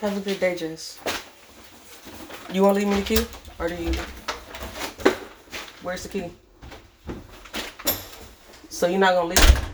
Have a good day, Jess. You want to leave me the key? Or do you? Where's the key? So you're not going to leave?